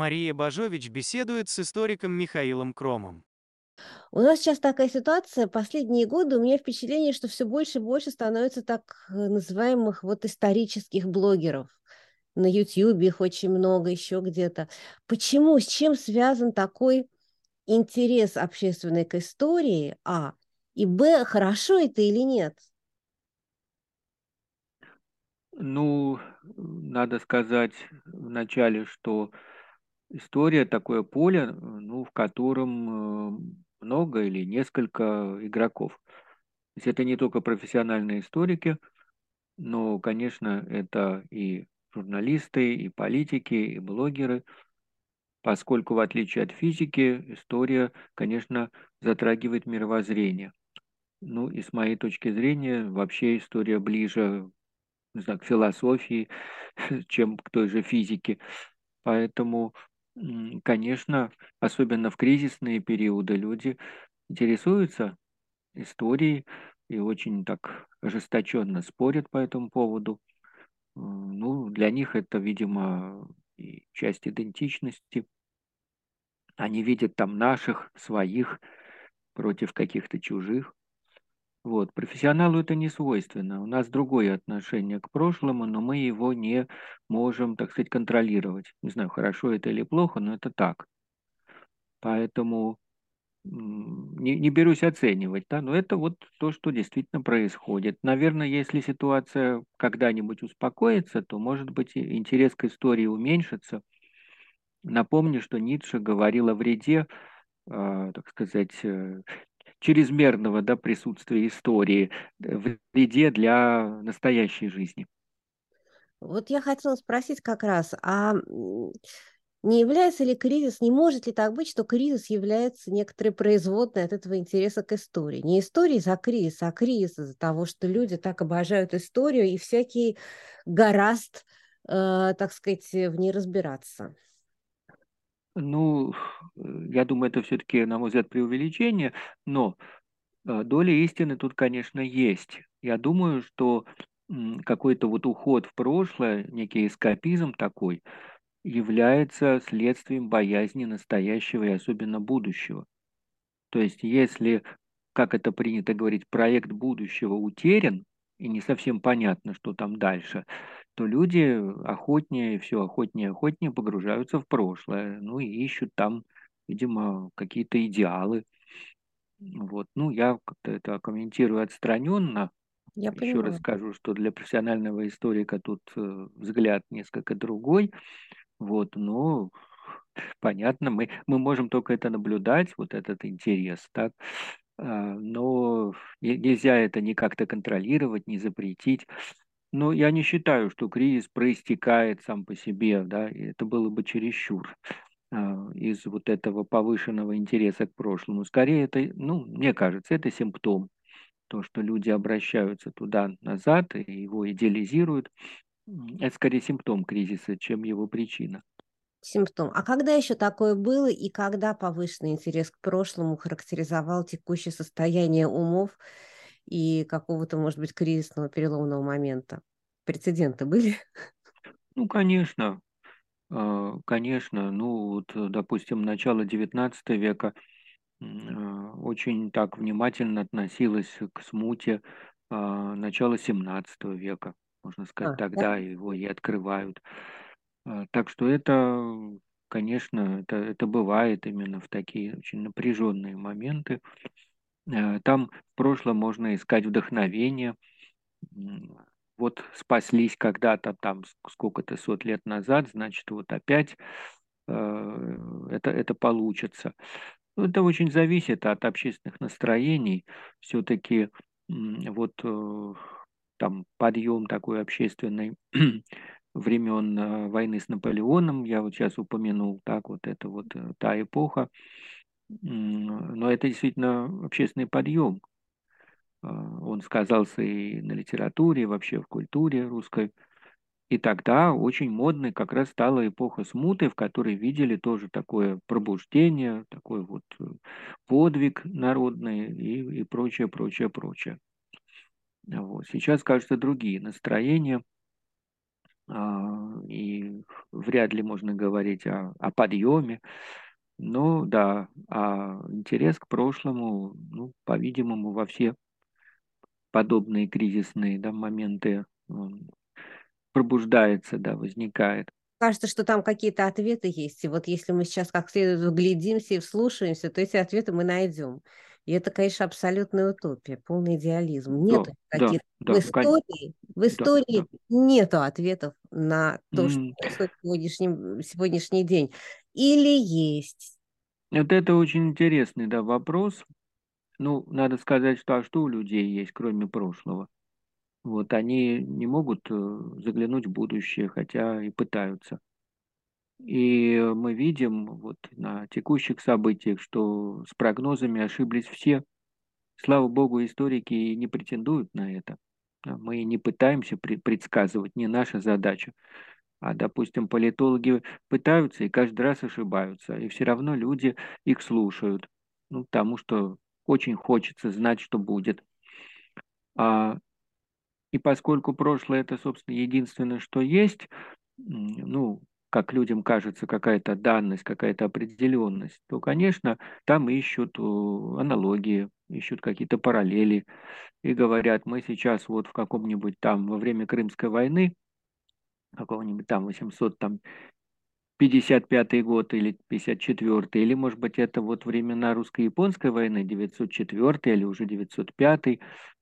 Мария Бажович беседует с историком Михаилом Кромом. У нас сейчас такая ситуация. Последние годы у меня впечатление, что все больше и больше становится так э, называемых вот исторических блогеров. На YouTube их очень много, еще где-то. Почему, с чем связан такой интерес общественный к истории, а, и, б, хорошо это или нет? Ну, надо сказать вначале, что история такое поле, ну, в котором э, много или несколько игроков. То есть это не только профессиональные историки, но, конечно, это и журналисты, и политики, и блогеры, поскольку, в отличие от физики, история, конечно, затрагивает мировоззрение. Ну и с моей точки зрения, вообще история ближе не знаю, к философии, чем к той же физике. Поэтому, конечно, особенно в кризисные периоды люди интересуются историей и очень так ожесточенно спорят по этому поводу. Ну, для них это, видимо, часть идентичности. Они видят там наших, своих против каких-то чужих. Вот. Профессионалу это не свойственно. У нас другое отношение к прошлому, но мы его не можем, так сказать, контролировать. Не знаю, хорошо это или плохо, но это так. Поэтому не, не берусь оценивать, да, но это вот то, что действительно происходит. Наверное, если ситуация когда-нибудь успокоится, то, может быть, интерес к истории уменьшится. Напомню, что Ницше говорил о вреде, э, так сказать, э, чрезмерного да, присутствия истории в вреде для настоящей жизни. Вот я хотела спросить как раз, а не является ли кризис, не может ли так быть, что кризис является некоторой производной от этого интереса к истории? Не истории за кризис, а кризис из-за того, что люди так обожают историю и всякий гораст, э, так сказать, в ней разбираться. Ну, я думаю, это все-таки, на мой взгляд, преувеличение, но э, доля истины тут, конечно, есть. Я думаю, что какой-то вот уход в прошлое, некий эскапизм такой, является следствием боязни настоящего и особенно будущего. То есть, если, как это принято говорить, проект будущего утерян, и не совсем понятно, что там дальше, то люди охотнее, все охотнее и охотнее погружаются в прошлое, ну и ищут там, видимо, какие-то идеалы. Вот. Ну, я как-то это комментирую отстраненно. Я Еще понимаю. раз скажу, что для профессионального историка тут э, взгляд несколько другой. Вот, но понятно, мы, мы можем только это наблюдать, вот этот интерес, так, а, но нельзя это ни как-то контролировать, не запретить. Но я не считаю, что кризис проистекает сам по себе, да, и это было бы чересчур а, из вот этого повышенного интереса к прошлому. Скорее, это, ну, мне кажется, это симптом. То, что люди обращаются туда-назад и его идеализируют, это скорее симптом кризиса, чем его причина. Симптом. А когда еще такое было и когда повышенный интерес к прошлому характеризовал текущее состояние умов и какого-то, может быть, кризисного переломного момента? Прецеденты были? Ну, конечно. А, конечно. Ну, вот, допустим, начало XIX века а, очень так внимательно относилась к смуте а, начала XVII века. Можно сказать, а, тогда да? его и открывают. Так что это, конечно, это, это бывает именно в такие очень напряженные моменты. Э, там в прошлом можно искать вдохновение. Вот спаслись когда-то там сколько-то сот лет назад, значит, вот опять э, это, это получится. Ну, это очень зависит от общественных настроений. Все-таки вот э, там подъем такой общественный времен войны с Наполеоном, я вот сейчас упомянул, так вот это вот та эпоха, но это действительно общественный подъем. А, он сказался и на литературе, и вообще в культуре русской. И тогда очень модной как раз стала эпоха смуты, в которой видели тоже такое пробуждение, такой вот э, подвиг народный и, и прочее, прочее, прочее. Вот. Сейчас, кажется, другие настроения. а, и вряд ли можно говорить о, о подъеме. Ну да, а интерес к прошлому, ну, по-видимому, во все подобные кризисные да, моменты пробуждается, да, возникает. Кажется, что там какие-то ответы есть. И вот если мы сейчас как следует вглядимся и вслушаемся, то эти ответы мы найдем. И это, конечно, абсолютная утопия, полный идеализм. Нет да, каких да, в истории, в истории да, да. нету ответов на то, что происходит сегодняшний, сегодняшний день. Или есть? Вот это очень интересный да, вопрос. Ну, надо сказать, что а что у людей есть, кроме прошлого? Вот они не могут э, заглянуть в будущее, хотя и пытаются. И мы видим вот на текущих событиях, что с прогнозами ошиблись все. Слава богу, историки не претендуют на это. Мы не пытаемся предсказывать, не наша задача. А, допустим, политологи пытаются и каждый раз ошибаются. И все равно люди их слушают. Ну, потому что очень хочется знать, что будет. А, и поскольку прошлое это, собственно, единственное, что есть, ну, как людям кажется, какая-то данность, какая-то определенность, то, конечно, там ищут аналогии, ищут какие-то параллели и говорят, мы сейчас вот в каком-нибудь там во время Крымской войны, какого-нибудь там 800 там 55 год или 54 или, может быть, это вот времена русско-японской войны, 904 или уже 905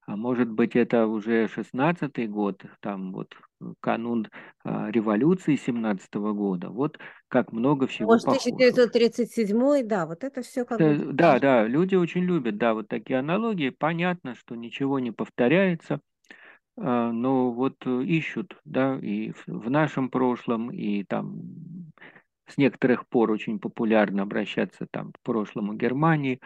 а может быть, это уже 16 год, там вот канун а, революции 17 -го года. Вот как много всего Может, 1937 да, вот это все как да, бы... Да, да, люди очень любят, да, вот такие аналогии. Понятно, что ничего не повторяется, но вот э, ищут, да, и в нашем прошлом, и там с некоторых пор очень популярно обращаться там к прошлому Германии,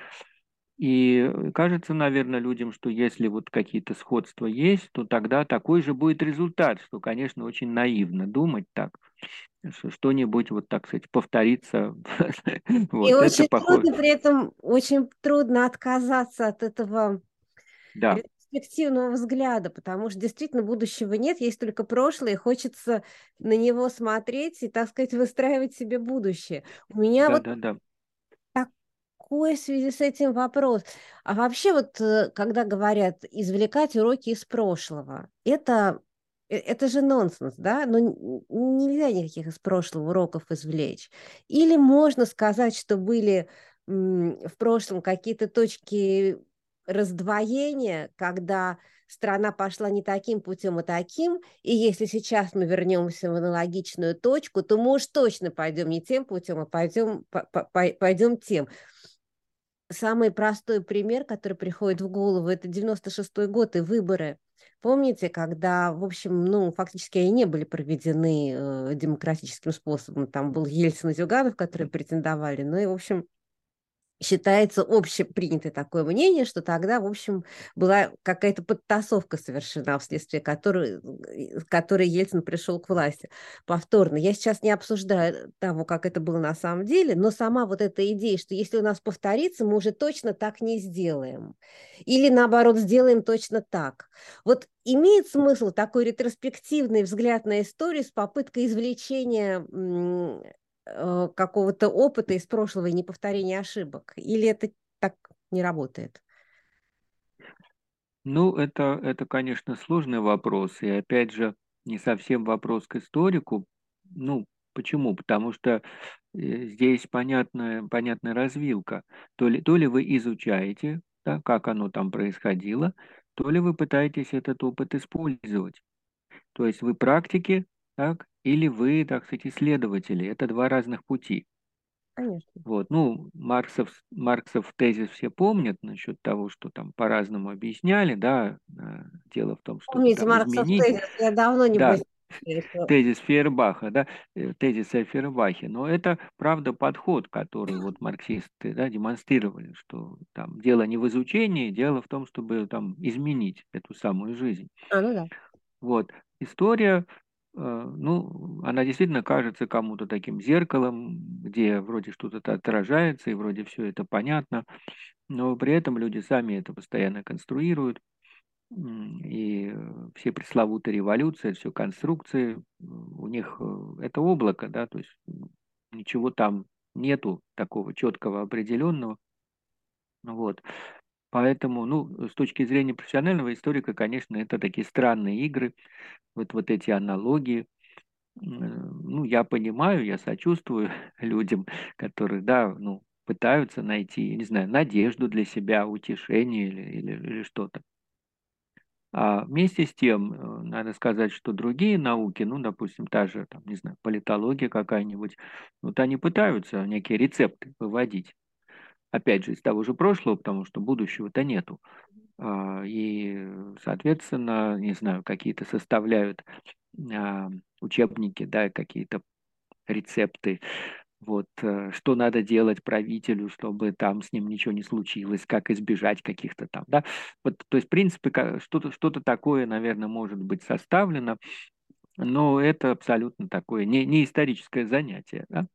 и кажется, наверное, людям, что если вот какие-то сходства есть, то тогда такой же будет результат, что, конечно, очень наивно думать так, что что-нибудь вот так сказать повторится. вот, И очень трудно при этом, очень трудно отказаться от этого да. Перспективного взгляда, потому что действительно будущего нет, есть только прошлое, и хочется на него смотреть и, так сказать, выстраивать себе будущее. У меня да, вот да, да какой в связи с этим вопрос? А вообще вот, э, когда говорят извлекать уроки из прошлого, это, э, это же нонсенс, да? Но нельзя никаких из прошлого уроков извлечь. Или можно сказать, что были в прошлом какие-то точки раздвоения, когда страна пошла не таким путем, а таким, и если сейчас мы вернемся в аналогичную точку, то мы уж точно пойдем не тем путем, а пойдем, пойдем тем. Самый простой пример, который приходит в голову, это 96-й год и выборы. Помните, когда, в общем, ну, фактически они не были проведены э, демократическим способом. Там был Ельцин и Зюганов, которые претендовали. Ну и, в общем, считается общепринятое такое мнение, что тогда, в общем, была какая-то подтасовка совершена, вследствие которой, которой Ельцин пришел к власти повторно. Я сейчас не обсуждаю того, как это было на самом деле, но сама вот эта идея, что если у нас повторится, мы уже точно так не сделаем. Или, наоборот, сделаем точно так. Вот имеет смысл такой ретроспективный взгляд на историю с попыткой извлечения Э, какого-то опыта из прошлого и неповторения ошибок? Или это так не работает? Ну, это, это, конечно, сложный вопрос. И опять же, не совсем вопрос к историку. Ну, почему? Потому что э, здесь понятная, понятная развилка. То ли, то ли вы изучаете, да, как оно там происходило, то ли вы пытаетесь этот опыт использовать. То есть вы практики, так, или вы, так сказать, исследователи. Это два разных пути. Конечно. Вот, ну, Марксов, Марксов тезис все помнят насчет того, что там по-разному объясняли, да, э, дело в том, что Помните, Марксов изменить. тезис, я давно не да, тезис Фейербаха, да, э, тезис о Фейербахе, но это, правда, подход, который вот марксисты, да, демонстрировали, что там дело не в изучении, дело в том, чтобы там изменить эту самую жизнь. А, ну да. Вот, история ну, она действительно кажется кому-то таким зеркалом, где вроде что-то отражается, и вроде все это понятно, но при этом люди сами это постоянно конструируют. и все пресловутые революции, все конструкции, у них э, это облако, да, то есть ничего там нету такого четкого определенного. Вот. Поэтому, ну, с точки зрения профессионального историка, конечно, это такие странные игры, вот, вот эти аналогии. Ну, я понимаю, я сочувствую людям, которые, да, ну, пытаются найти, не знаю, надежду для себя, утешение или, или, или что-то. А вместе с тем, э, надо сказать, что другие науки, ну, допустим, та же, там, не знаю, политология какая-нибудь, вот они пытаются некие рецепты выводить. Опять же, из того же прошлого, потому что будущего-то нету. А, и, соответственно, не знаю, какие-то составляют а, учебники, да, какие-то рецепты вот, э, что надо делать правителю, чтобы там с ним ничего не случилось, как избежать каких-то там, да. Вот, то есть, в принципе, что-то что такое, наверное, может быть составлено, но это абсолютно такое не, не историческое занятие, да?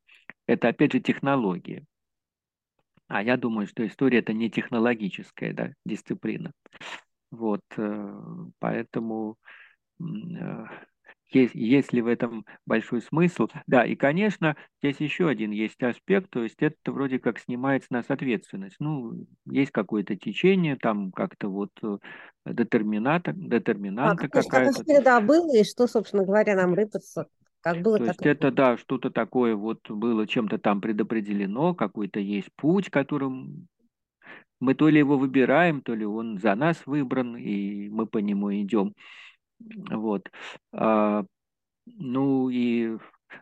Это, опять же, технология. А я думаю, что история – это не технологическая да, дисциплина. Вот, э, поэтому э, есть, есть ли в этом большой смысл? Да, и, конечно, здесь еще один есть аспект, то есть это вроде как снимает с нас ответственность. Ну, есть какое-то течение, там как-то вот э, детермината, детерминанта а, какая-то. Как всегда было, и что, собственно говоря, нам рыпаться? Как было, то так есть это, да, что-то такое вот было чем-то там предопределено, какой-то есть путь, которым мы то ли его выбираем, то ли он за нас выбран, и мы по нему идем. Вот. А, ну и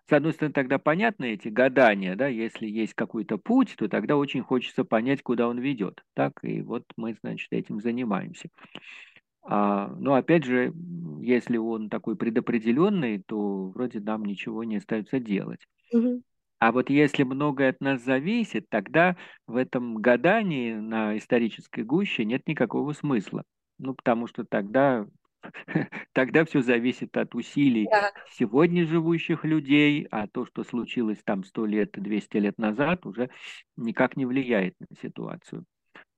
с одной стороны, тогда понятны эти гадания, да, если есть какой-то путь, то тогда очень хочется понять, куда он ведет. Так, и вот мы, значит, этим занимаемся. А, но опять же, если он такой предопределенный, то вроде нам ничего не остается делать. Угу. А вот если многое от нас зависит, тогда в этом гадании на исторической гуще нет никакого смысла. Ну, потому что тогда тогда все зависит от усилий Да. сегодня живущих людей, а то, что случилось там 100 лет, 200 лет назад, уже никак не влияет на ситуацию.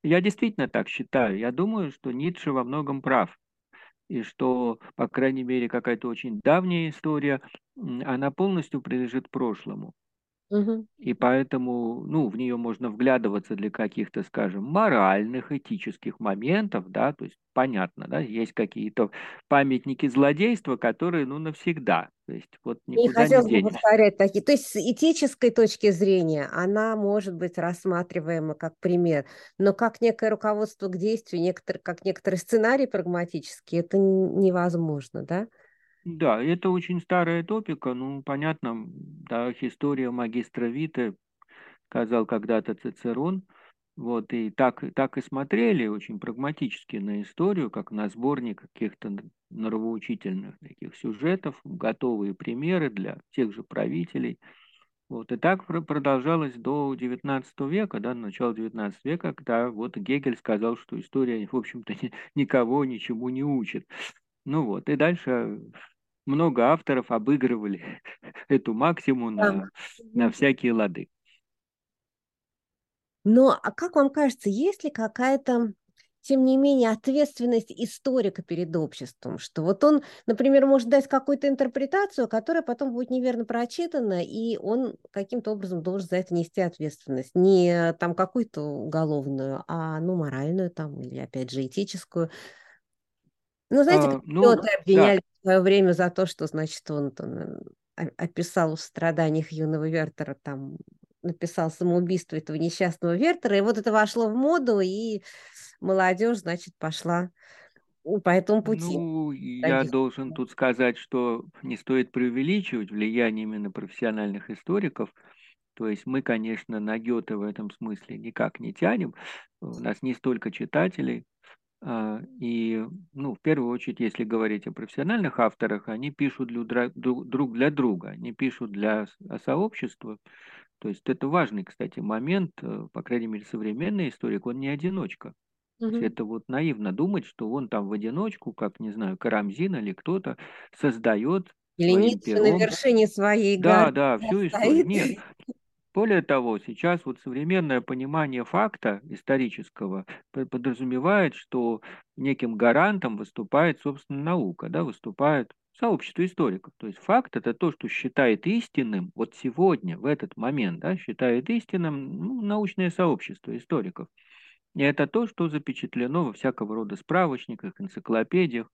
Я действительно так считаю. Я думаю, что Ницше во многом прав. И что, по крайней мере, какая-то очень давняя история, она полностью принадлежит прошлому. И поэтому, ну, в нее можно вглядываться для каких-то, скажем, моральных, этических моментов, да, то есть понятно, да, есть какие-то памятники злодейства, которые, ну, навсегда, то есть вот никуда не хотелось не бы повторять такие. То есть с этической точки зрения она может быть рассматриваема как пример, но как некое руководство к действию, некотор, как некоторый сценарий прагматический, это невозможно, да? Да, это очень старая топика, ну, понятно, да, история магистра Вита, сказал когда-то Цицерон, вот, и так, так и смотрели очень прагматически на историю, как на сборник каких-то нравоучительных таких сюжетов, готовые примеры для тех же правителей. Вот, и так продолжалось до XIX века, да, начала XIX века, когда вот Гегель сказал, что история, в общем-то, никого ничему не учит. Ну вот, и дальше много авторов обыгрывали эту максимум на, на всякие лады. Но а как вам кажется, есть ли какая-то, тем не менее, ответственность историка перед обществом, что вот он, например, может дать какую-то интерпретацию, которая потом будет неверно прочитана, и он каким-то образом должен за это нести ответственность, не там какую-то уголовную, а ну моральную там или опять же этическую. Ну, знаете, а, ну, обвиняли да. в свое время за то, что, значит, он там, описал в страданиях юного Вертера, там, написал самоубийство этого несчастного Вертера, и вот это вошло в моду, и молодежь, значит, пошла по этому пути. Ну, я должен тут сказать, что не стоит преувеличивать влияние именно профессиональных историков. То есть мы, конечно, на Гёте в этом смысле никак не тянем. У нас не столько читателей, и, ну, в первую очередь, если говорить о профессиональных авторах, они пишут для, друг для друга, они пишут для сообщества. То есть это важный, кстати, момент, э, по крайней мере, современный историк, он не одиночка. Угу. Это вот наивно думать, что он там в одиночку, как, не знаю, Карамзин или кто-то, создает или Ницше на вершине своей Да, да, всю историю. Нет, Более того, сейчас вот современное понимание факта исторического подразумевает, что неким гарантом выступает, собственно, наука, да, выступает сообщество историков. То есть факт – это то, что считает истинным вот сегодня, в этот момент, да, считает истинным ну, научное сообщество историков. И это то, что запечатлено во всякого рода справочниках, энциклопедиях,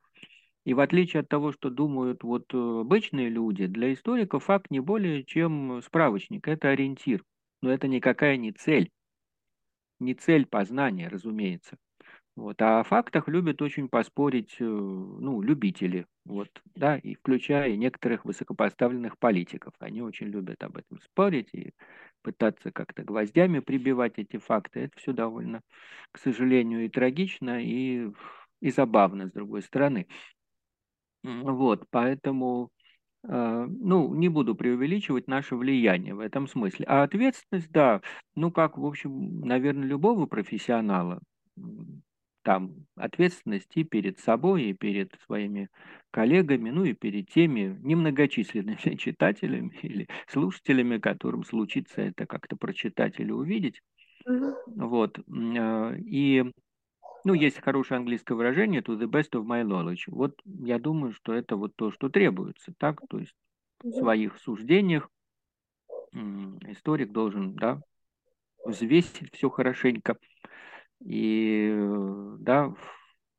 и в отличие от того, что думают вот э, обычные люди, для историков факт не более чем справочник, это ориентир. Но это никакая не цель. Не цель познания, разумеется. Вот. А о фактах любят очень поспорить э, ну, любители, вот, да, и включая некоторых высокопоставленных политиков. Они очень любят об этом спорить и пытаться как-то гвоздями прибивать эти факты. Это все довольно, к сожалению, и трагично, и, и забавно, с другой стороны. Вот, поэтому, э, ну, не буду преувеличивать наше влияние в этом смысле. А ответственность, да, ну, как, в общем, наверное, любого профессионала, там ответственность и перед собой, и перед своими коллегами, ну и перед теми немногочисленными читателями или слушателями, которым случится это как-то прочитать или увидеть. Вот. Э, и ну, есть хорошее английское выражение to the best of my knowledge. Вот я думаю, что это вот то, что требуется, так? То есть в своих суждениях историк должен, да, взвесить все хорошенько и, да,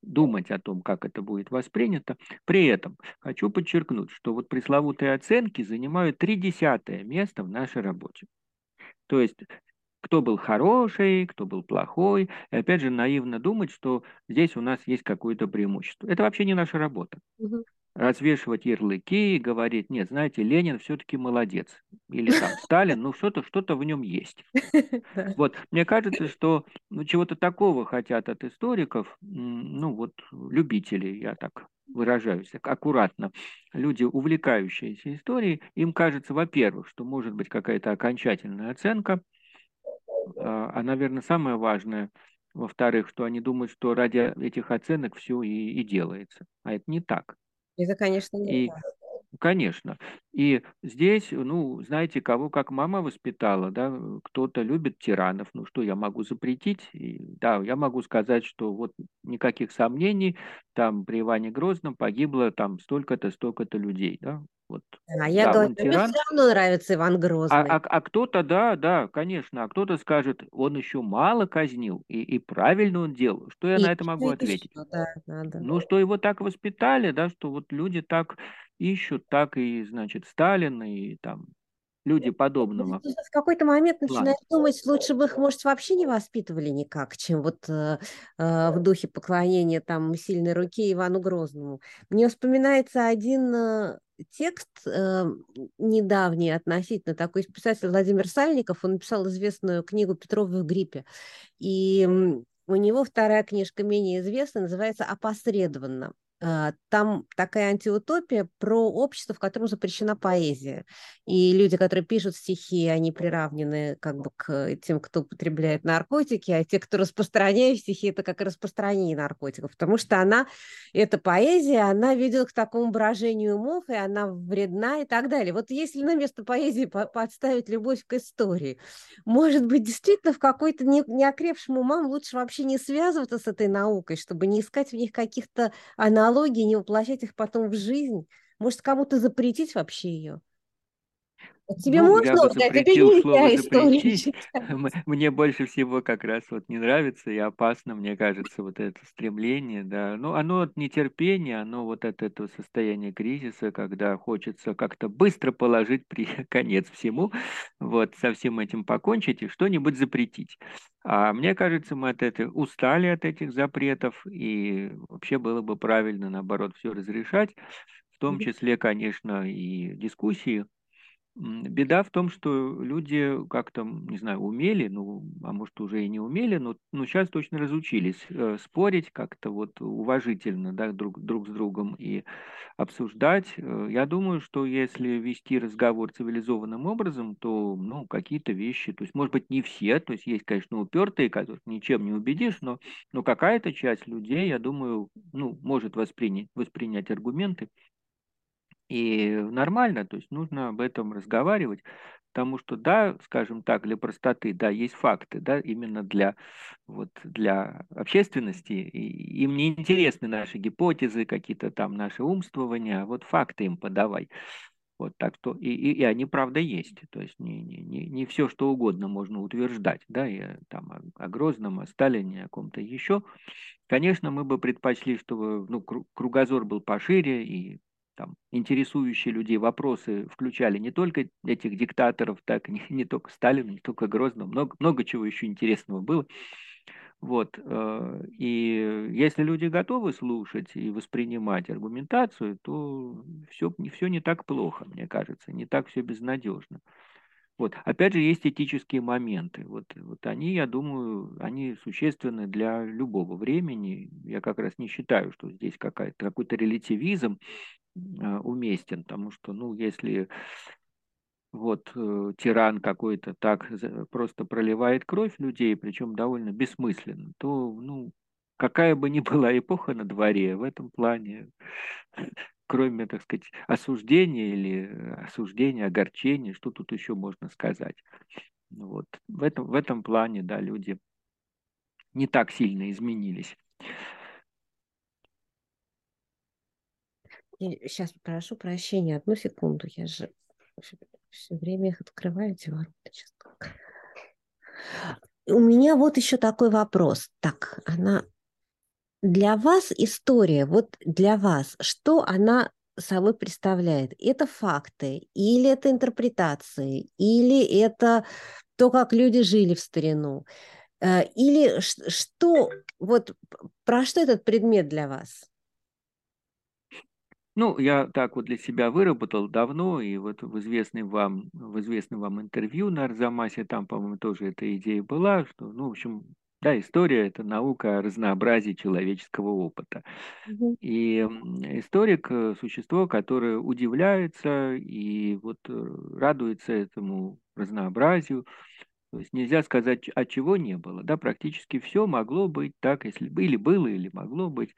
думать о том, как это будет воспринято. При этом хочу подчеркнуть, что вот пресловутые оценки занимают три десятое место в нашей работе. То есть кто был хороший, кто был плохой. И опять же, наивно думать, что здесь у нас есть какое-то преимущество. Это вообще не наша работа. Угу. Развешивать ярлыки и говорить, нет, знаете, Ленин все-таки молодец. Или там Сталин, ну что-то что в нем есть. Вот, мне кажется, что ну, чего-то такого хотят от историков, ну вот, любителей, я так выражаюсь аккуратно, люди, увлекающиеся историей, им кажется, во-первых, что может быть какая-то окончательная оценка, а, а, наверное, самое важное, во-вторых, что они думают, что ради этих оценок все и, и делается. А это не так. Это, конечно, не и, так. Конечно. И здесь, ну, знаете, кого как мама воспитала, да, кто-то любит тиранов, ну, что я могу запретить? И, да, я могу сказать, что вот никаких сомнений, там при Иване Грозном погибло там столько-то, столько-то людей, да, вот. А я да, говорю, мне все равно нравится Иван а, Грозный. А, а, а кто-то, да, да, конечно, а кто-то скажет, он еще мало казнил, и, и правильно он делал. Что я и на это могу ответить? Еще, да, надо. Ну, что его так воспитали, да, что вот люди так ищут, так и, значит, Сталин, и там люди подобного. В какой-то момент начинаешь думать, лучше бы их, может, вообще не воспитывали никак, чем вот э, э, в духе поклонения там сильной руки Ивану Грозному. Мне вспоминается один э, текст э, недавний относительно такой писатель Владимир Сальников, он написал известную книгу Петрова в гриппе, и у него вторая книжка менее известная, называется «Опосредованно». А, там такая антиутопия про общество, в котором запрещена поэзия. И люди, которые пишут стихи, они приравнены как бы к тем, кто употребляет наркотики, а те, кто распространяет стихи, это как распространение наркотиков. Потому что она, эта поэзия, она ведет к такому брожению умов, и она вредна и так далее. Вот если на место поэзии подставить любовь к истории, может быть, действительно в какой-то неокрепшим умам лучше вообще не связываться с этой наукой, чтобы не искать в них каких-то аналогий аналогии, не воплощать их потом в жизнь? Может, кому-то запретить вообще ее? Тебе ну, можно, я бы запретил тебе слово запретить. Мне больше всего как раз вот не нравится и опасно, мне кажется, вот это стремление, да. Ну, оно от нетерпения, оно вот от этого состояния кризиса, когда хочется как-то быстро положить при конец всему, вот, со всем этим покончить и что-нибудь запретить. А мне кажется, мы от этого устали от этих запретов, и вообще было бы правильно, наоборот, все разрешать, в том числе, конечно, и дискуссии Беда в том, что люди как-то, не знаю, умели, ну, а может, уже и не умели, но, но сейчас точно разучились э, спорить как-то вот уважительно, да, друг, друг с другом и обсуждать. Э, я думаю, что если вести разговор цивилизованным образом, то, ну, какие-то вещи, то есть, может быть, не все, то есть, есть, конечно, упертые, которых ничем не убедишь, но, но какая-то часть людей, я думаю, ну, может воспринять, воспринять аргументы И нормально, то есть нужно об этом разговаривать, потому что, да, скажем так, для простоты, да, есть факты, да, именно для, вот, для общественности, и им не интересны наши гипотезы, какие-то там наши умствования, а вот факты им подавай. Вот так что и, и, и они правда есть. То есть не, не, не, не все, что угодно можно утверждать, да, и там о, о Грозном, о Сталине, о ком-то еще. Конечно, мы бы предпочли, чтобы ну, кругозор был пошире, и там, интересующие людей вопросы включали не только этих диктаторов, так не, не только Сталина, не только Грозного, много, много чего еще интересного было. Вот. Э, и если люди готовы слушать и воспринимать аргументацию, то все, все не так плохо, мне кажется, не так все безнадежно. Вот. Опять же, есть этические моменты. Вот, вот они, я думаю, они существенны для любого времени. Я как раз не считаю, что здесь какой-то релятивизм уместен, потому что, ну, если вот э, тиран какой-то так просто проливает кровь людей, причем довольно бессмысленно, то, ну, какая бы ни была эпоха на дворе, в этом плане, кроме, так сказать, осуждения или осуждения, огорчения, что тут еще можно сказать? Вот. В, этом, в этом плане, да, люди не так сильно изменились. Сейчас прошу прощения, одну секунду, я же все время их открываю, эти ворота. Сейчас. У меня вот еще такой вопрос. Так, она для вас история, вот для вас, что она собой представляет? Это факты, или это интерпретации, или это то, как люди жили в старину, э, или что, вот про что этот предмет для вас? Ну, я так вот для себя выработал давно, и вот в известном вам, в известном вам интервью на Арзамасе, там, по-моему, тоже эта идея была, что, ну, в общем, да, история – это наука о разнообразии человеческого опыта. И историк – существо, которое удивляется и вот э, радуется этому разнообразию. То есть нельзя сказать, от чего не было. Да, практически все могло быть так, если или было, или могло быть.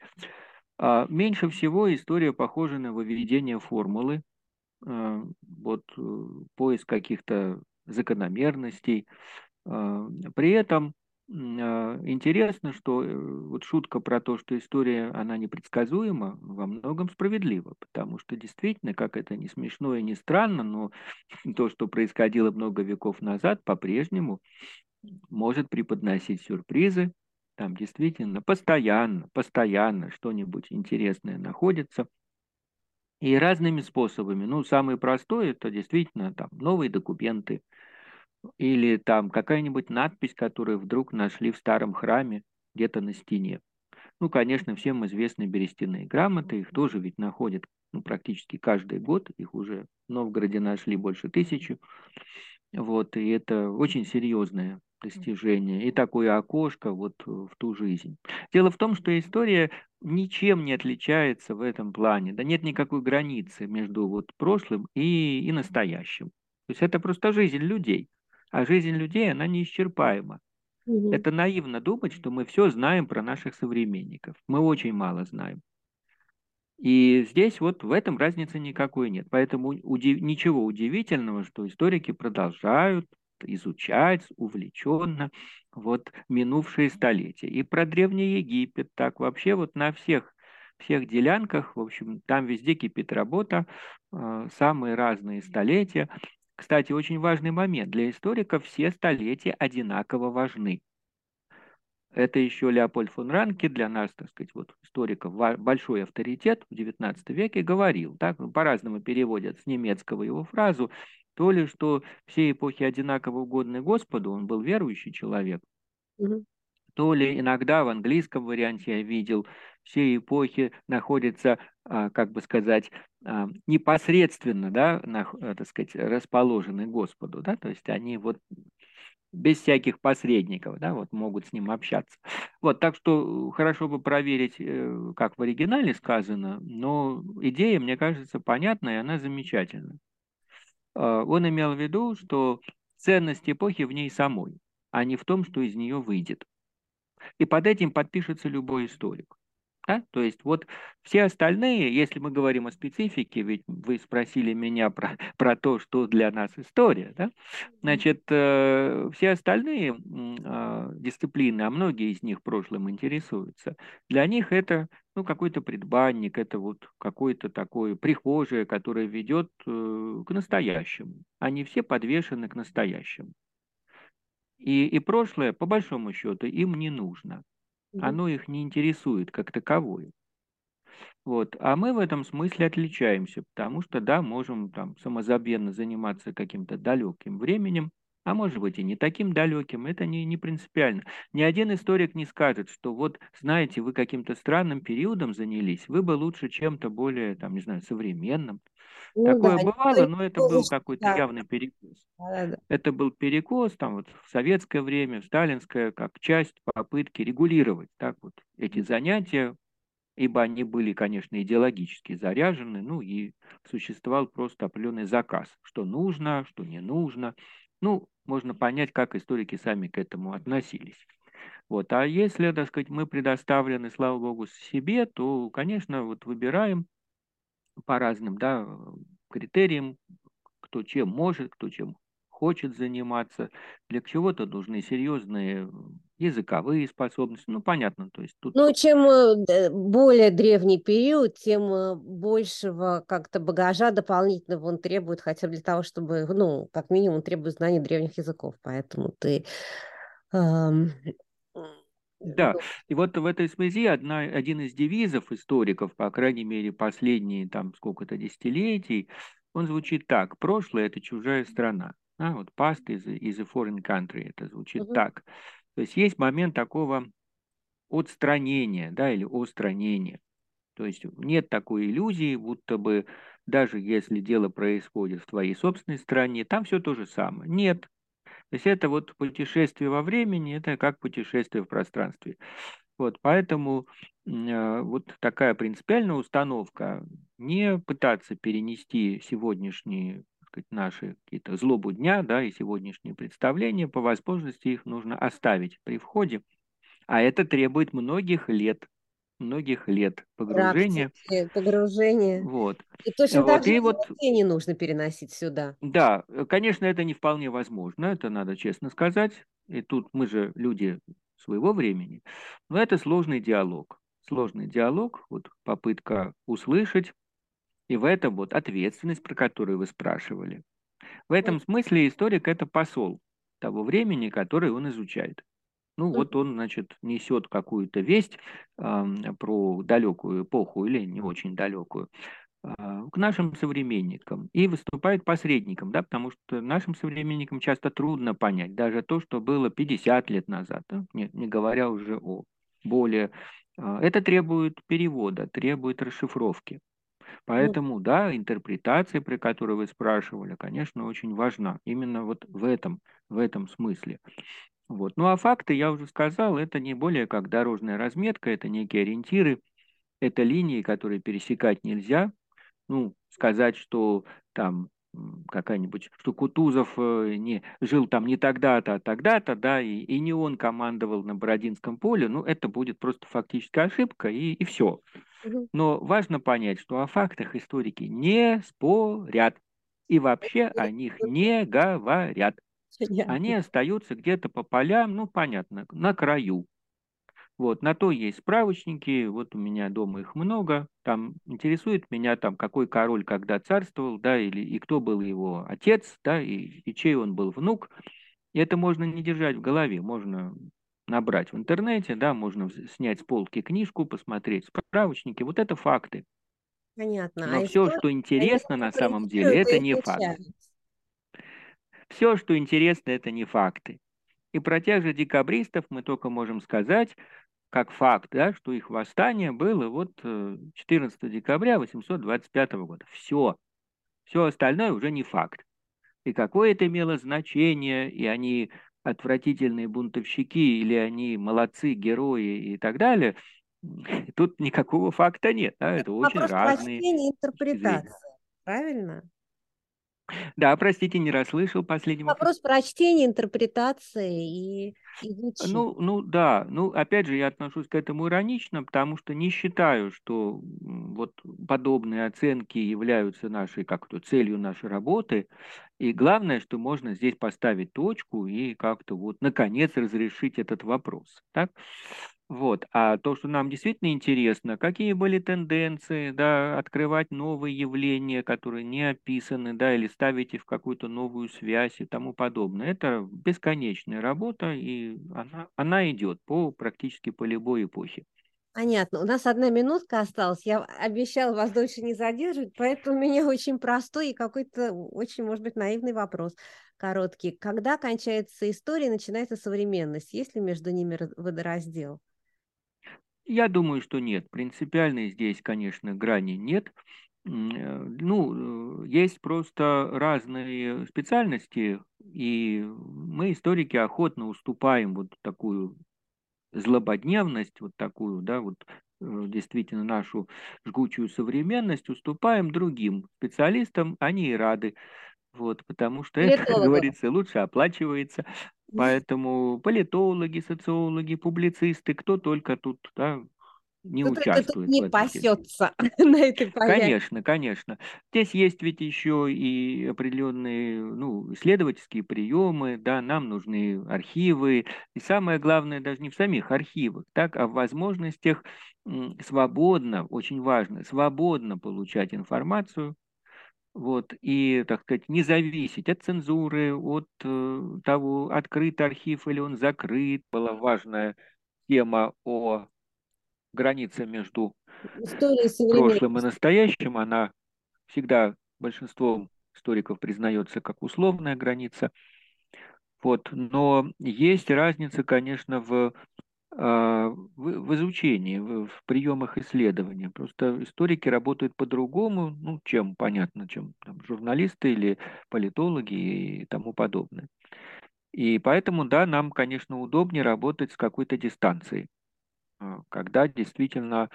А меньше всего история похожа на выведение формулы, а, вот э, поиск каких-то закономерностей. А, при этом интересно, что э, вот шутка про то, что история, она непредсказуема, во многом справедлива, потому что действительно, как это не смешно и не странно, но то, что происходило много веков назад, по-прежнему может преподносить сюрпризы, там действительно постоянно, постоянно что-нибудь интересное находится. И разными способами. Ну, самый простой это действительно там новые документы или там какая-нибудь надпись, которую вдруг нашли в старом храме где-то на стене. Ну, конечно, всем известны берестяные грамоты, их тоже ведь находят ну, практически каждый год, их уже в Новгороде нашли больше тысячи. Вот, и это очень серьезная достижение и такое окошко вот э, в ту жизнь. Дело в том, что история ничем не отличается в этом плане. Да нет никакой границы между вот прошлым и, и настоящим. То есть это просто жизнь людей. А жизнь людей, она неисчерпаема. Угу. Это наивно думать, что мы все знаем про наших современников. Мы очень мало знаем. И здесь вот в этом разницы никакой нет. Поэтому удив... ничего удивительного, что историки продолжают изучать увлеченно вот минувшие столетия. И про Древний Египет так вообще вот на всех всех делянках, в общем, там везде кипит работа, э, самые разные столетия. Кстати, очень важный момент. Для историков все столетия одинаково важны. Это еще Леопольд фон Ранке, для нас, так сказать, вот историков, большой авторитет в XIX веке, говорил, так, по-разному переводят с немецкого его фразу, то ли, что все эпохи одинаково угодны Господу, он был верующий человек, угу. то ли иногда в английском варианте я видел, все эпохи находятся, а, как бы сказать, а, непосредственно, да, на, э, так сказать, расположены Господу, да, то есть они вот без всяких посредников, да, вот могут с ним общаться. Вот, так что хорошо бы проверить, э, как в оригинале сказано, но идея, мне кажется, понятная, и она замечательная. А, он имел в виду, что ценность эпохи в ней самой, а не в том, что из нее выйдет. И под этим подпишется любой историк. Да? То есть вот все остальные, если мы говорим о специфике, ведь вы спросили меня про, про то, что для нас история, да? значит, э, все остальные э, дисциплины, а многие из них прошлым интересуются, для них это ну, какой-то предбанник, это вот какое-то такое прихожее, которое ведет э, к настоящему. Они все подвешены к настоящему. И, и прошлое, по большому счету, им не нужно оно их не интересует как таковое. Вот. А мы в этом смысле отличаемся, потому что, да, можем там самозабвенно заниматься каким-то далеким временем, а может быть и не таким далеким, это не, не принципиально. Ни один историк не скажет, что вот, знаете, вы каким-то странным периодом занялись, вы бы лучше чем-то более, там, не знаю, современным. Ну, Такое да, бывало, но это был какой-то да. явный перекос. Да, да. Это был перекос там вот в советское время, в сталинское, как часть попытки регулировать так вот эти занятия, ибо они были, конечно, идеологически заряжены, ну и существовал просто определенный заказ, что нужно, что не нужно. Ну, можно понять, как историки сами к этому относились. Вот. А если, так сказать, мы предоставлены, слава богу, себе, то, конечно, вот выбираем по разным да, критериям, кто чем может, кто чем хочет заниматься. Для чего-то нужны серьезные языковые способности. Ну, понятно, то есть тут... Ну, чем э, более древний период, тем э, большего как-то багажа дополнительного он требует, хотя бы для того, чтобы, ну, как минимум, требует знания древних языков. Поэтому ты эм, да, и вот в этой связи одна, один из девизов историков, по крайней мере, последние там сколько-то десятилетий, он звучит так. Прошлое – это чужая страна. А, вот past is, is a foreign country, это звучит угу. так. То есть есть момент такого отстранения, да, или устранения. То есть нет такой иллюзии, будто бы даже если дело происходит в твоей собственной стране, там все то же самое. Нет, то есть это вот путешествие во времени, это как путешествие в пространстве. Вот, поэтому э, вот такая принципиальная установка не пытаться перенести сегодняшние сказать, наши какие-то злобу дня, да, и сегодняшние представления, по возможности их нужно оставить при входе, а это требует многих лет, многих лет погружения. Практики, погружения. Вот. И точно вот, так же и вот, не нужно переносить сюда. Да, конечно, это не вполне возможно, это надо честно сказать. И тут мы же люди своего времени. Но это сложный диалог. Сложный диалог, вот попытка услышать, и в этом вот ответственность, про которую вы спрашивали. В этом смысле историк – это посол того времени, который он изучает. Ну вот он, значит, несет какую-то весть э, про далекую эпоху или не очень далекую э, к нашим современникам и выступает посредником, да, потому что нашим современникам часто трудно понять даже то, что было 50 лет назад, да, не, не говоря уже о более... Э, это требует перевода, требует расшифровки. Поэтому, да, интерпретация, при которой вы спрашивали, конечно, очень важна. Именно вот в этом, в этом смысле. Вот. Ну а факты, я уже сказал, это не более как дорожная разметка, это некие ориентиры, это линии, которые пересекать нельзя. Ну, сказать, что там какая-нибудь, что Кутузов э, не, жил там не тогда-то, а тогда-то, да, и, и не он командовал на Бородинском поле, ну, это будет просто фактическая ошибка, и, и все. Но важно понять, что о фактах историки не спорят, и вообще о них не говорят. Они остаются где-то по полям, ну, понятно, на краю. Вот, на то есть справочники, вот у меня дома их много, там интересует меня там, какой король когда царствовал, да, или и кто был его отец, да, и, и чей он был внук. И это можно не держать в голове, можно набрать в интернете, да, можно снять с полки книжку, посмотреть справочники, вот это факты. Понятно. Но а все, что интересно на самом деле, это не факты. Все, что интересно, это не факты. И про тех же декабристов мы только можем сказать, как факт, да, что их восстание было вот 14 э, декабря 825 года. Все. Все остальное уже не факт. И какое это имело значение, и они отвратительные бунтовщики, или они молодцы, герои и так далее, тут никакого факта нет. Да? Это, это очень разные. интерпретации, правильно? Да, простите, не расслышал последнего. Вопрос про чтение, интерпретации и изучение. Ну, ну да, ну опять же я отношусь к этому иронично, потому что не считаю, что вот подобные оценки являются нашей как-то целью нашей работы. И главное, что можно здесь поставить точку и как-то вот наконец разрешить этот вопрос. Так? Вот. А то, что нам действительно интересно, какие были тенденции, да, открывать новые явления, которые не описаны, да, или ставить их в какую-то новую связь и тому подобное. Это бесконечная работа, и она, она идет по практически по любой эпохе. Понятно. У нас одна минутка осталась. Я обещала вас дольше не задерживать, поэтому у меня очень простой и какой-то очень, может быть, наивный вопрос короткий. Когда кончается история, начинается современность? Есть ли между ними водораздел? Я думаю, что нет. Принципиальной здесь, конечно, грани нет. Э, ну, э, есть просто разные специальности, и мы, историки, охотно уступаем вот такую злободневность, вот такую, да, вот э, действительно нашу жгучую современность, уступаем другим специалистам, они и рады. Вот, потому что это, как говорится, лучше оплачивается. Поэтому политологи, социологи, публицисты, кто только тут да, не кто участвует. Тут не пасется на этой поляне. Конечно, конечно. Здесь есть ведь еще и определенные ну, исследовательские приемы, да, нам нужны архивы. И самое главное даже не в самих архивах, так, а в возможностях свободно, очень важно, свободно получать информацию, вот, и, так сказать, не зависеть от цензуры, от э, того, открыт архив или он закрыт. Была важная тема о границе между прошлым и настоящим. Она всегда большинством историков признается как условная граница. Вот. Но есть разница, конечно, в в, в изучении, в, в приемах исследования. Просто историки работают по-другому, ну, чем, понятно, чем там, журналисты или политологи и тому подобное. И поэтому, да, нам, конечно, удобнее работать с какой-то дистанцией, а, когда действительно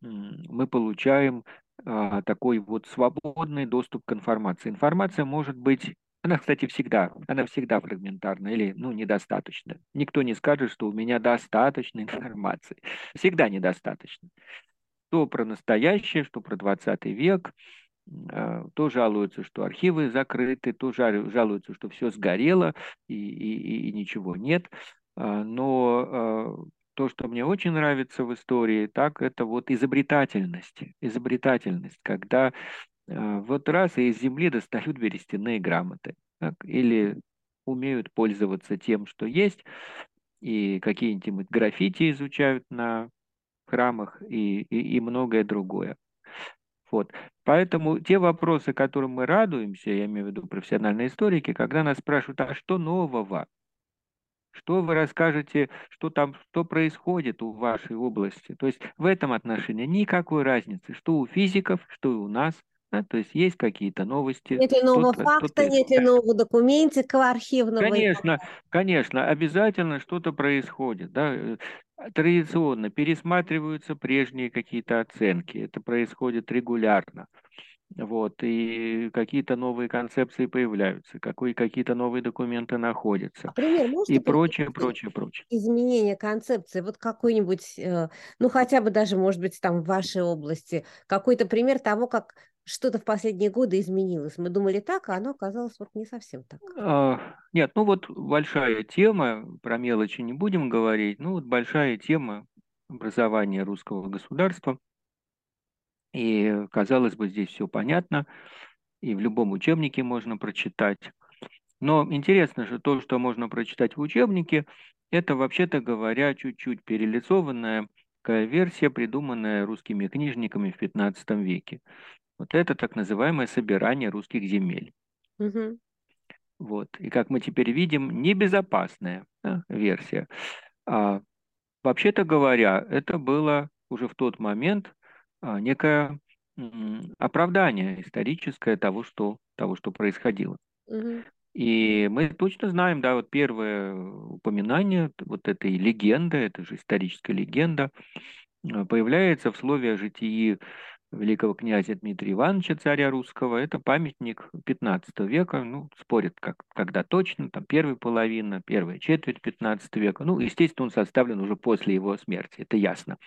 мы получаем а, такой вот свободный доступ к информации. Информация может быть она, кстати, всегда, она всегда фрагментарна или, ну, недостаточно. Никто не скажет, что у меня достаточно информации. Всегда недостаточно. Что про настоящее, что про 20 век, а, то жалуются, что архивы закрыты, то жалуются, что все сгорело и, и, и ничего нет. А, но а, то, что мне очень нравится в истории, так это вот изобретательность. Изобретательность, когда вот раз и из земли достают берестяные грамоты. Так, или умеют пользоваться тем, что есть, и какие-нибудь граффити изучают на храмах и, и, и многое другое. Вот. Поэтому те вопросы, которым мы радуемся, я имею в виду профессиональные историки, когда нас спрашивают, а что нового? Что вы расскажете, что там, что происходит у вашей области? То есть в этом отношении никакой разницы, что у физиков, что и у нас – да? То есть есть какие-то новости. Нет ли нового факта, нет ли нового документика архивного? Конечно, конечно, обязательно что-то происходит. Да? Э, традиционно пересматриваются прежние какие-то оценки. Это происходит регулярно. Вот, и какие-то новые концепции появляются, какой, какие-то новые документы находятся. Например, и прочее, прочее, прочее. Изменение концепции, вот какой-нибудь, э, ну хотя бы даже, может быть, там в вашей области, какой-то пример того, как что-то в последние годы изменилось. Мы думали так, а оно оказалось вот не совсем так. А, нет, ну вот большая тема, про мелочи не будем говорить, ну вот большая тема образования русского государства. И, казалось бы, здесь все понятно, и в любом учебнике можно прочитать. Но интересно же то, что можно прочитать в учебнике, это, вообще-то говоря, чуть-чуть перелицованная версия, придуманная русскими книжниками в XV веке. Вот это так называемое собирание русских земель. Угу. Вот. И как мы теперь видим, небезопасная да, версия. А, вообще-то говоря, это было уже в тот момент а, некое м, оправдание историческое того, что, того, что происходило. Угу. И мы точно знаем, да, вот первое упоминание вот этой легенды, это же историческая легенда, а, появляется в слове о житии великого князя Дмитрия Ивановича, царя русского. Это памятник 15 века, ну, спорят, как, когда точно, там первая половина, первая четверть 15 века. Ну, естественно, он составлен уже после его смерти, это ясно.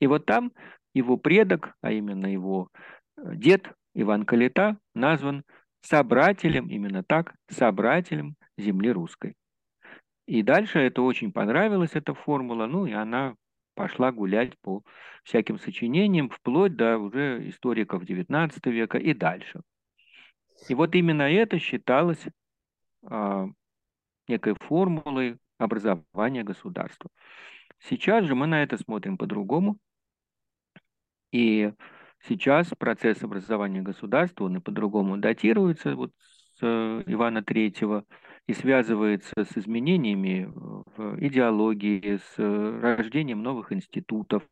И вот там его предок, а именно его э, дед Иван Калита, назван собрателем, именно так, собрателем земли русской. И дальше это очень понравилось, эта формула, ну и она пошла гулять по всяким сочинениям, вплоть до уже историков XIX века и дальше. И вот именно это считалось а, некой формулой образования государства. Сейчас же мы на это смотрим по-другому. И сейчас процесс образования государства, он и по-другому датируется вот с э, Ивана Третьего и связывается с изменениями в идеологии, с э, рождением новых институтов.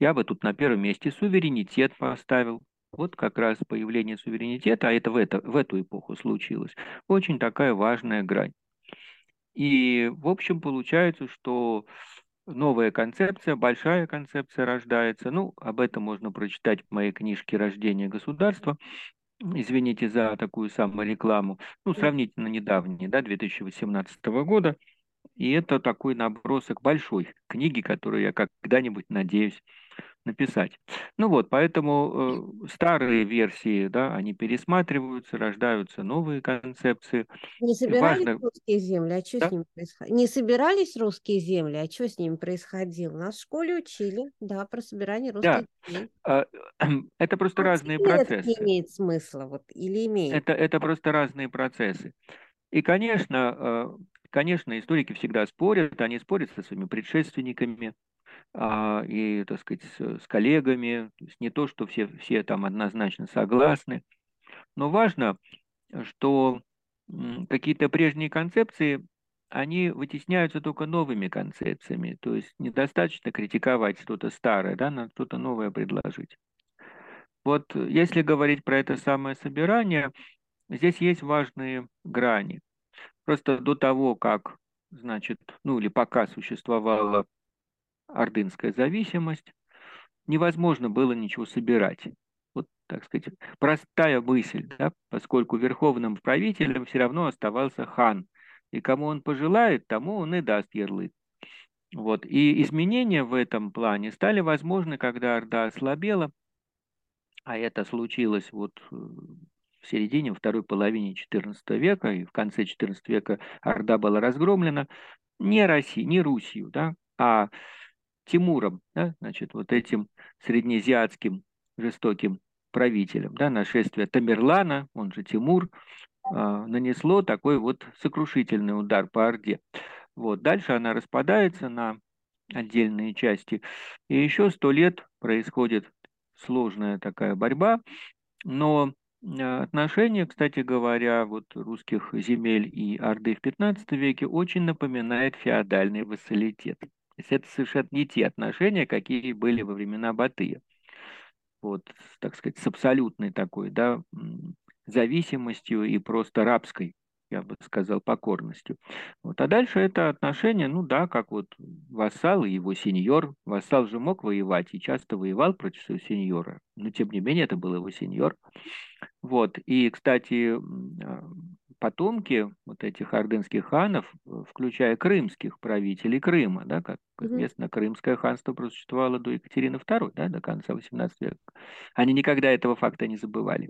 Я бы тут на первом месте суверенитет поставил. Вот как раз появление суверенитета, а это в, это в эту эпоху случилось, очень такая важная грань. И, в общем, получается, что новая концепция, большая концепция рождается. Ну, об этом можно прочитать в моей книжке «Рождение государства» извините за такую саморекламу, ну, сравнительно недавней, да, 2018 года. И это такой набросок большой книги, которую я когда-нибудь надеюсь написать. Ну вот, поэтому э, старые версии, да, они пересматриваются, рождаются новые концепции. Не собирались Важно... русские земли, а что да? с ними происходило? Не собирались русские земли, а что с ними происходило? Нас в школе учили, да, про собирание русских да. земель. А, это просто а разные процессы. Не имеет смысла, вот, или имеет? Это, это просто разные процессы. И, конечно, э, конечно, историки всегда спорят, они спорят со своими предшественниками, а, и, так сказать, с, с коллегами. То есть не то, что все, все там однозначно согласны. Но важно, что какие-то прежние концепции, они вытесняются только новыми концепциями. То есть недостаточно критиковать что-то старое, да, надо что-то новое предложить. Вот если говорить про это самое собирание, здесь есть важные грани. Просто до того, как, значит, ну или пока существовало ордынская зависимость, невозможно было ничего собирать. Вот, так сказать, простая мысль, да, поскольку верховным правителем все равно оставался хан. И кому он пожелает, тому он и даст ярлык. Вот. И изменения в этом плане стали возможны, когда Орда ослабела, а это случилось вот э, в середине, второй половине XIV века, и в конце XIV века Орда была разгромлена не Россией, не Русью, да, а Тимуром, да, значит, вот этим среднеазиатским жестоким правителем, да, нашествие Тамерлана, он же Тимур, э, нанесло такой вот сокрушительный удар по Орде. Вот, дальше она распадается на отдельные части, и еще сто лет происходит сложная такая борьба, но а, отношение, кстати говоря, вот русских земель и Орды в 15 веке очень напоминает феодальный вассалитет. То есть это совершенно не те отношения, какие были во времена Батыя. Вот, так сказать, с абсолютной такой, да, зависимостью и просто рабской, я бы сказал, покорностью. Вот, а дальше это отношение, ну да, как вот вассал и его сеньор. Вассал же мог воевать и часто воевал против своего сеньора, но тем не менее это был его сеньор. Вот, и, кстати, а, потомки вот этих ордынских ханов, э, включая крымских правителей Крыма, да, как известно, крымское ханство просуществовало до Екатерины II, да, до конца XVIII века. Они никогда этого факта не забывали.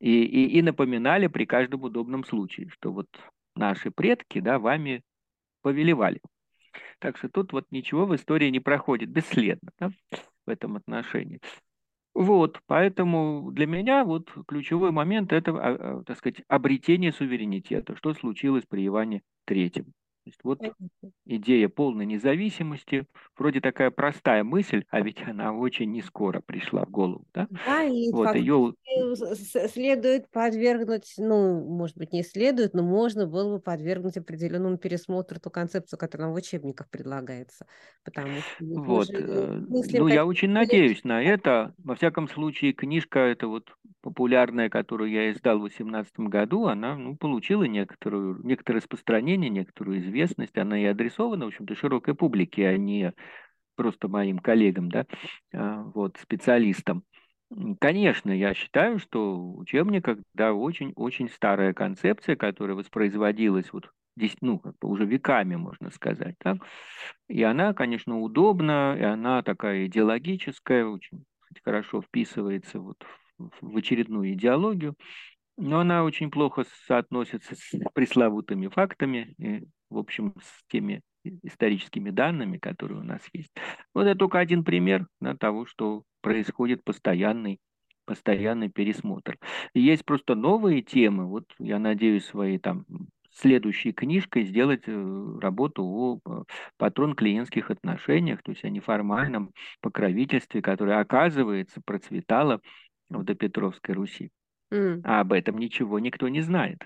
И, и, и напоминали при каждом удобном случае, что вот наши предки, да, вами повелевали. Так что тут вот ничего в истории не проходит бесследно да, в этом отношении. Вот, поэтому для меня вот ключевой момент это, а, а, так сказать, обретение суверенитета, что случилось при Иване Третьем есть вот идея полной независимости, вроде такая простая мысль, а ведь она очень не скоро пришла в голову. Да, да и вот ее... следует подвергнуть, ну, может быть, не следует, но можно было бы подвергнуть определенному пересмотру ту концепцию, которая нам в учебниках предлагается. Потому что вот. Э, ну, я очень надеюсь на это. Во всяком случае, книжка это вот популярная, которую я издал в 2018 году, она ну, получила некоторую, некоторое распространение, некоторую известность. Она и адресована, в общем-то, широкой публике, а не просто моим коллегам, да, а, вот, специалистам. Конечно, я считаю, что в учебниках, да, очень-очень старая концепция, которая воспроизводилась вот ну, как бы уже веками, можно сказать, так? И она, конечно, удобна, и она такая идеологическая, очень хорошо вписывается вот в очередную идеологию, но она очень плохо соотносится с пресловутыми фактами, и, в общем, с теми историческими данными, которые у нас есть. Вот это только один пример да, того, что происходит постоянный постоянный пересмотр. И есть просто новые темы. Вот я надеюсь своей там следующей книжкой сделать э, работу о э, патрон-клиентских отношениях, то есть о неформальном покровительстве, которое, оказывается, процветало в допетровской Руси. Mm. А об этом ничего никто не знает.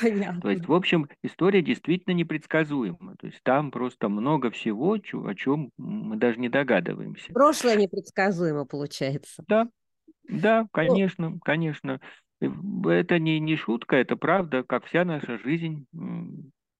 Понятно. То есть, в общем, история действительно непредсказуема. То есть там просто много всего, о чем мы даже не догадываемся. Прошлое непредсказуемо получается. Да, да, конечно, ну, конечно. Это не, не шутка, это правда, как вся наша жизнь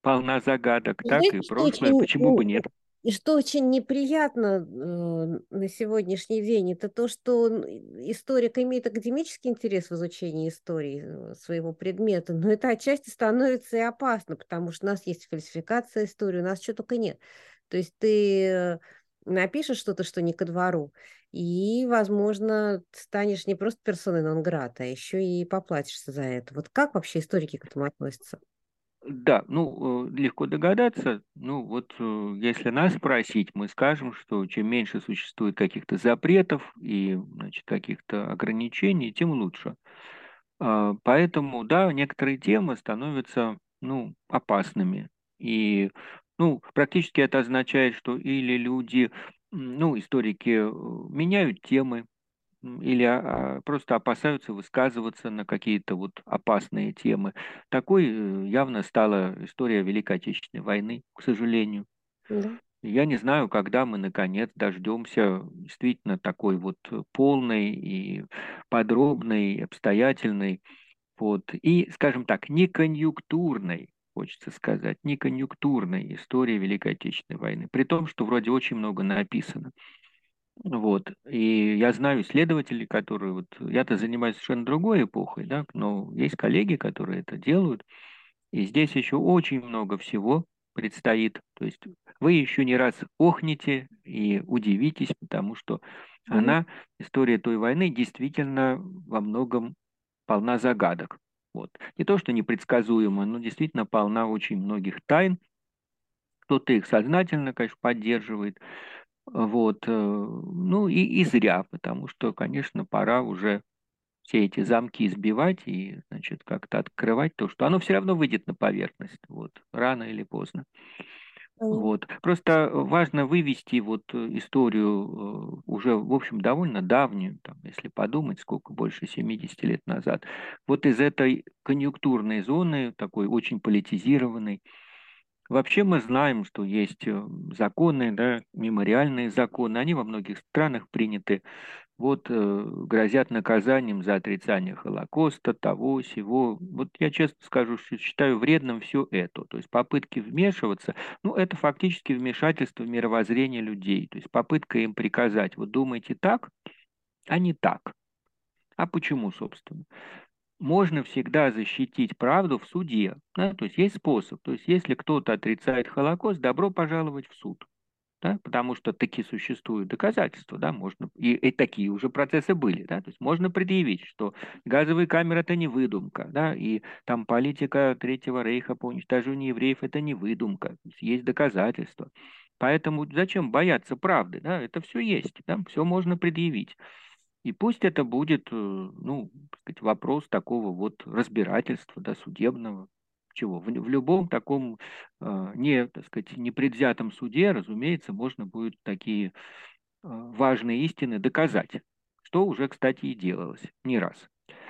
полна загадок, так и прошлое, почему бы нет? И что очень неприятно э, на сегодняшний день, это то, что историк имеет академический интерес в изучении истории э, своего предмета, но это отчасти становится и опасно, потому что у нас есть фальсификация истории, у нас что только нет. То есть ты напишешь что-то, что не ко двору, и, возможно, станешь не просто персоной нон-грата, а еще и поплатишься за это. Вот как вообще историки к этому относятся? Да, ну, э, легко догадаться. Ну, вот э, если нас спросить, мы скажем, что чем меньше существует каких-то запретов и, значит, каких-то ограничений, тем лучше. А, поэтому, да, некоторые темы становятся, ну, опасными. И, ну, практически это означает, что или люди, ну, историки э, меняют темы, или а, просто опасаются высказываться на какие-то вот опасные темы. Такой э, явно стала история Великой Отечественной войны, к сожалению. Да. Я не знаю, когда мы наконец дождемся действительно такой вот полной и подробной, обстоятельной, вот, и, скажем так, не конъюнктурной, хочется сказать, не конъюнктурной истории Великой Отечественной войны, при том, что вроде очень много написано. Вот. И я знаю исследователей, которые вот... Я-то занимаюсь совершенно другой эпохой, да, но есть коллеги, которые это делают. И здесь еще очень много всего предстоит. То есть вы еще не раз охнете и удивитесь, потому что mm-hmm. она, история той войны, действительно во многом полна загадок. Вот. Не то, что непредсказуема, но действительно полна очень многих тайн. Кто-то их сознательно, конечно, поддерживает, вот. Э, ну и, и зря, потому что, конечно, пора уже все эти замки избивать и, значит, как-то открывать то, что оно все равно выйдет на поверхность, вот, рано или поздно. Вот. Просто важно вывести вот историю э, уже, в общем, довольно давнюю, там, если подумать, сколько больше 70 лет назад, вот из этой конъюнктурной зоны, такой очень политизированной, Вообще мы знаем, что есть э, законы, да, мемориальные законы, они во многих странах приняты. Вот э, грозят наказанием за отрицание Холокоста, того, сего. Вот я честно скажу, что считаю вредным все это. То есть попытки вмешиваться, ну это фактически вмешательство в мировоззрение людей. То есть попытка им приказать, вот думайте так, а не так. А почему, собственно? Можно всегда защитить правду в суде. Да? То есть есть способ. То есть если кто-то отрицает Холокост, добро пожаловать в суд. Да? Потому что такие существуют доказательства, да, можно, и, и такие уже процессы были, да, то есть можно предъявить, что газовые камеры это не выдумка, да, и там политика Третьего Рейха по уничтожению евреев это не выдумка, есть, есть доказательства. Поэтому зачем бояться правды, да, это все есть, да, все можно предъявить. И пусть это будет, э, ну, сказать, вопрос такого вот разбирательства, да, судебного, чего. В, в любом таком э, не, так сказать, непредвзятом суде, разумеется, можно будет такие э, важные истины доказать, что уже, кстати, и делалось не раз.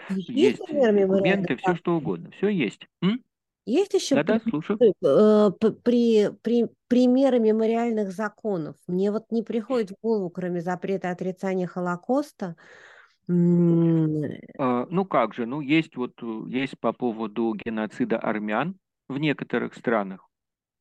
Есть, есть документы, все что угодно, все есть. М? Есть еще слушаю. Э, при, при, примеры мемориальных законов? Мне вот не приходит в голову, кроме запрета отрицания Холокоста. А, ну как же, ну есть вот э, есть по поводу геноцида армян в некоторых странах.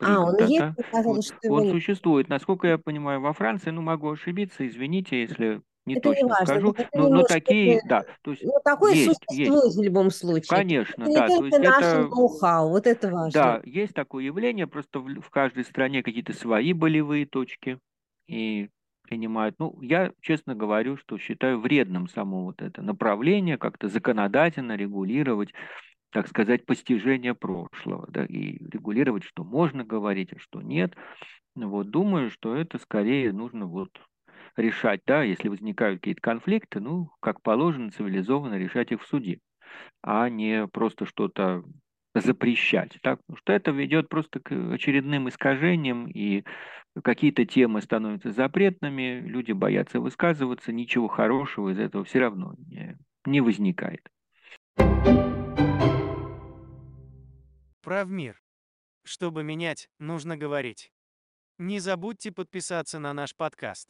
А, он да, есть? да. Вот, он существует, насколько я понимаю, во Франции, ну могу ошибиться, извините, если не Это не точно важно, скажу, это но, но такие, не- да, то есть Ну, такое есть, есть, существует в любом случае. конечно, Это не да, то есть наше это, ноу-хау, вот это важно. да, есть такое явление, просто в, в каждой стране какие-то свои болевые точки и принимают. Ну, я честно говорю, что считаю вредным само вот это направление, как-то законодательно регулировать, так сказать, постижение прошлого, да, и регулировать, что можно говорить, а что нет. Ну Вот, думаю, что это скорее нужно вот решать, да, если возникают какие-то конфликты, ну, как положено, цивилизованно решать их в суде, а не просто что-то запрещать, так? Потому что это ведет просто к очередным искажениям, и какие-то темы становятся запретными, люди боятся высказываться, ничего хорошего из этого все равно не, не возникает. Правмир. Чтобы менять, нужно говорить. Не забудьте подписаться на наш подкаст.